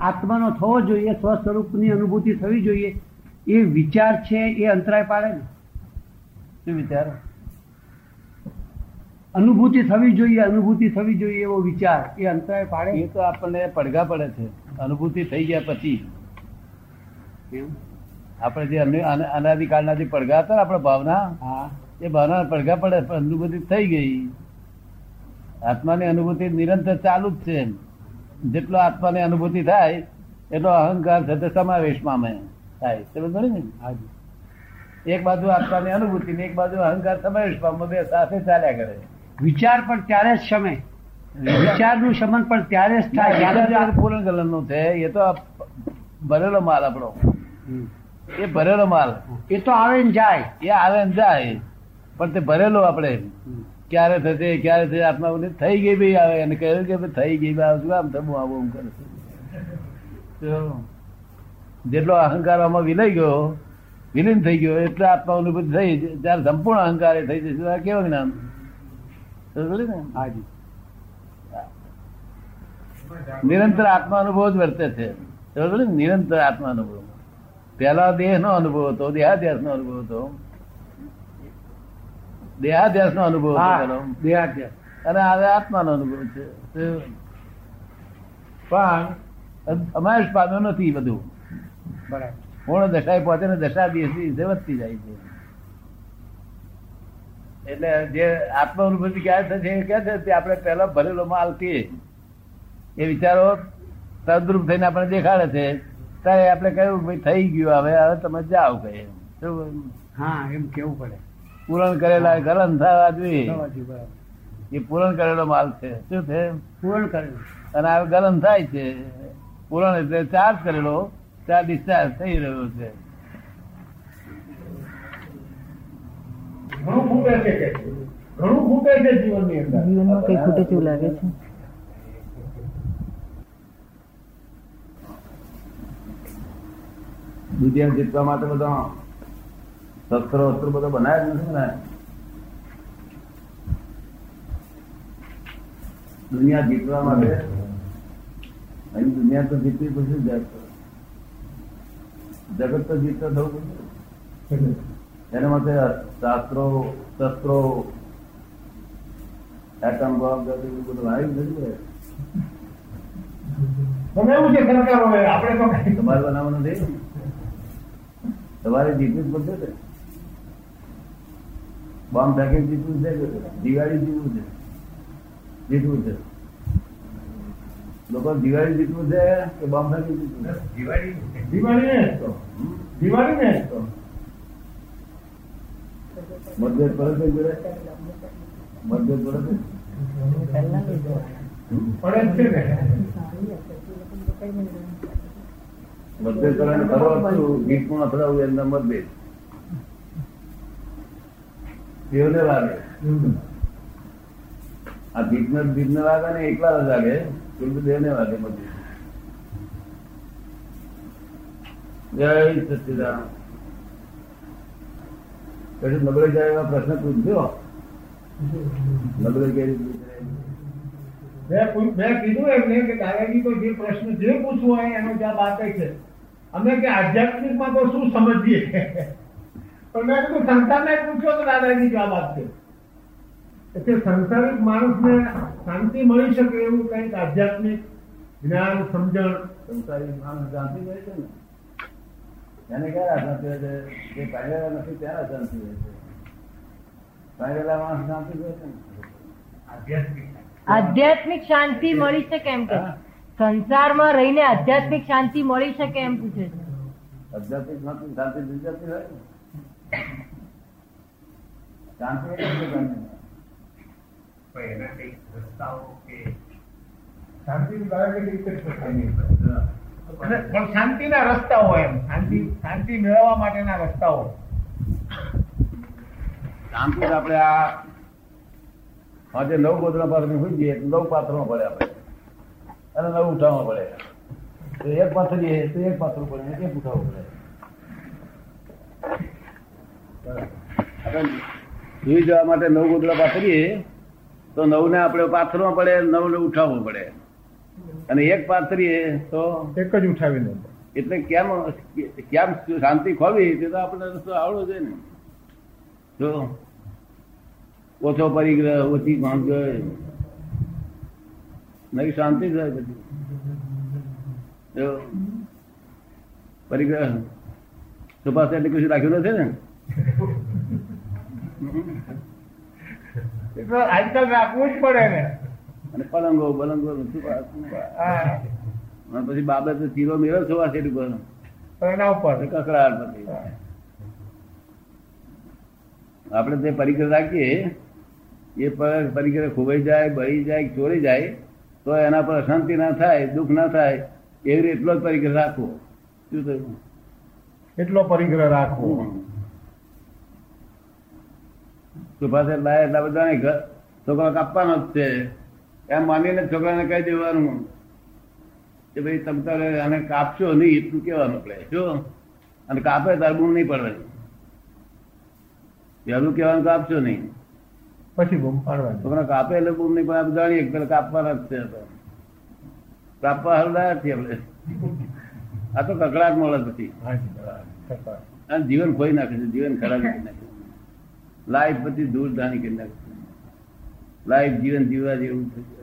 આત્માનો થવો જોઈએ સ્વ સ્વરૂપની અનુભૂતિ થવી જોઈએ એ વિચાર છે એ અંતરાય પાડે ને. શું વિચાર? અનુભૂતિ થવી જોઈએ અનુભૂતિ થવી જોઈએ એવો વિચાર એ અંતરાય એ પાડે તો આપણને પડઘા પડે છે. અનુભૂતિ થઈ ગયા પછી? આપણે જે અનાદિકાળના જે પડઘા હતા આપણે ભાવના હા. એ ભાવના પડઘા પડે પણ અનુભૂતિ થઈ ગઈ. આત્માની અનુભૂતિ નિરંતર ચાલુ જ છે. જેટલો આત્માની અનુભૂતિ થાય એટલો અહંકાર સાથે સમાવેશ પામે થાય. સમજ ને એક બાજુ આત્માની અનુભૂતિ ને એક બાજુ અહંકાર સમાવેશ પામે બે સાથે ચાલ્યા કરે. વિચાર પણ ત્યારે જ શમે. વિચારનું શમન પણ ત્યારે જ થાય. પૂરણ ગલનનું છે એ તો ભરેલો માલ આપણો. એ ભરેલો માલ. એ તો આવે ને જાય. એ આવે ને જાય પણ તે ભરેલો આપણે. ક્યારે થશે ક્યારે થશે આત્મા બોલે, થઈ ગઈ ભાઈ આવે. અને કહ્યું કે થઈ ગઈ ભાઈ શું આમ થવું આવું આમ કરે જેટલો અહંકાર આમાં વિલઈ ગયો વિલીન થઈ ગયો એટલે આત્મા અનુભૂતિ થઈ ત્યારે સંપૂર્ણ અહંકાર થઈ જશે કેવું જ્ઞાન? ને? હાજી. નિરંતર આત્મા અનુભવ જ વર્તે છે? નિરંતર આત્મા અનુભવ. પહેલા દેહ નો અનુભવ હતો દેહાદ્યાસ નો અનુભવ હતો. દેહાધ્યાસ નો અનુભવ. દેહાધ્યાસ. અને હવે આત્માનો અનુભવ છે. પણ અમારે પામ્યો નથી બધું. બરાબર. પૂર્ણ દશાએ પહોંચે ને દશા દિવસ વધતી જાય છે. એટલે જે આત્મ અનુભૂતિ ક્યારે થશે એ ક્યાં છે તે આપણે પહેલા ભરેલો માલ કે. એ વિચારો તદરૂપ થઈને આપણે દેખાડે છે. ત્યારે આપણે કહ્યું ભાઈ થઈ ગયું હવે હવે તમે જાઓ કહીએ? હા એમ કેવું પડે? પૂરણ કરેલા ગલન થવા જોઈએ એ પૂરણ કરેલો માલ છે. શું છે? પૂરણ કરેલો. અને આ ગલન થાય છે. પૂરણ એટલે ચાર્જ કરેલો ત્યાં ડિસ્ચાર્જ થઈ રહ્યો છે. ઘણું ખૂટે છે ઘણું ખૂટે છે જીવનની અંદર. જીવનમાં કઈ ખૂટે તેવું લાગે છે? દુનિયા જીતવા માટે બધા શસ્ત્રો અસ્ત્રો બધો બનાવ્યા જ નથી ને. દુનિયા જીતવા માટે. અહીં દુનિયા તો જીતવી પછી જગત તો જીતતો થવું પડશે. એના માટે શાસ્ત્રો શસ્ત્રો એટમ બોમ્બ બધું આવી નથી તમે એવું છે સરકાર હવે આપણે તો તમારે બનાવવાનું નથી? તમારે જીતવું જ પડશે ને. બોમ્બ ફેંકીને જીતવું છે દિવાળી જીતવું છે જીતવું છે લોકો દિવાળી જીતવું છે કે બોમ્બ ફેંકી જીતવું છે દિવાળી દિવાળી ને તો દિવાળી ને તો મતભેદ પડે છે જોડે મતભેદ પડે છે પડે છે મતભેદ કરવાનું ખરો શું? ગીતમાં અથડાવવું એમના મતભેદ દેવને લાગે આ ભીતને ભીતને લાગે ને એકલા જ લાગે પેલું દેવને બધું. જય સચિદાન. પછી નબળે જાય એવા પ્રશ્ન પૂછજો. નબળે જાય? મેં મેં કીધું એમને કે દાદાજી તો જે પ્રશ્ન જે પૂછવો હોય એનો જવાબ આપે છે. અમે કે આધ્યાત્મિકમાં તો શું સમજીએ? પણ મેં કીધું સંસારને પૂછ્યો તો દાદાજી જવાબ આપશે એટલે સંસારિક માણસને શાંતિ મળી શકે એવું કંઈક આધ્યાત્મિક જ્ઞાન સમજણ. સંસારી માણસ શાંતિ મળી છે ને? એને ક્યારે શાંતિ હોય છે? જે પામેલા નથી ત્યારે શાંતિ હોય છે. પામેલા માણસ શાંતિ હોય છે આધ્યાત્મિક. આધ્યાત્મિક શાંતિ મળી શકે એમ કે. સંસારમાં રહીને આધ્યાત્મિક શાંતિ મળી શકે એમ પૂછે છે. આધ્યાત્મિક શાંતિ શાંતિ હોય ને? પણ એના કંઈક રસ્તાઓ કે એમ. શાંતિ શાંતિ મેળવવા માટેના રસ્તાઓ. શાંતિ આપણે આ આજે નવ ગોદડા પાત્ર ભૂલી જઈએ નવ પાત્રમાં પડે આપણે. અને નવ ઉઠાવવા પડે એક પાત્ર તો એક પાત્ર પડે એક ઉઠાવવું પડે આપણે સુઈ જવા માટે નવ ગોદડા પાથરીએ તો નવ ને આપણે પાથરવા પડે નવ ને ઉઠાવવું પડે. અને એક પાથરીએ તો એક જ ઉઠાવીને એટલે કેમ કેમ શાંતિ ખોવી તે તો આપણે રસ્તો આવડો છે ને. જો ઓછો પરિગ્રહ ઓછી માંગ. નવી શાંતિ થાય બધી. જો પરિગ્રહ. સુભાષ એટલે કશું રાખ્યું નથી ને? આજકાલ રાખવું જ પડે ને. અને પલંગો બલંગો અને પછી બાબત ચીરો મેળો તો એના ઉપર. કકડાટ પછી. આપણે જે પરિગ્રહ રાખીએ એ પર- પરિગ્રહ ખોવાઈ જાય બળી જાય ચોરી જાય તો એના પર અશાંતિ ના થાય દુઃખ ના થાય એવી રીતે એટલો જ પરિગ્રહ રાખવો. શું થયું? એટલો પરિગ્રહ રાખવો. સુભાષે લાય એટલા બધાને છોકરો કાપવાનો જ છે. એમ માનીને છોકરાને કહી દેવાનું. કે ભાઈ તમે તારે આને કાપશો નહીં એટલું કહેવાનું આપણે જો. અને કાપે તાર બૂમ નહીં પડવાની. પહેલું કહેવાનું કાપશો નહીં. પછી બૂમ પાડવાની. છોકરા કાપે એટલે બૂમ નહીં પડે જાણીએ પેલા કાપવાના જ છે કાપવા હલદાર છીએ આપણે. આ તો કકડાટ મળે પછી. અને જીવન ખોઈ નાખે છે જીવન ખરાબ નાખે છે. લાઈફ બધી દૂર ધાની કરી નાખશે લાઈફ જીવન જીવવા જેવું થશે.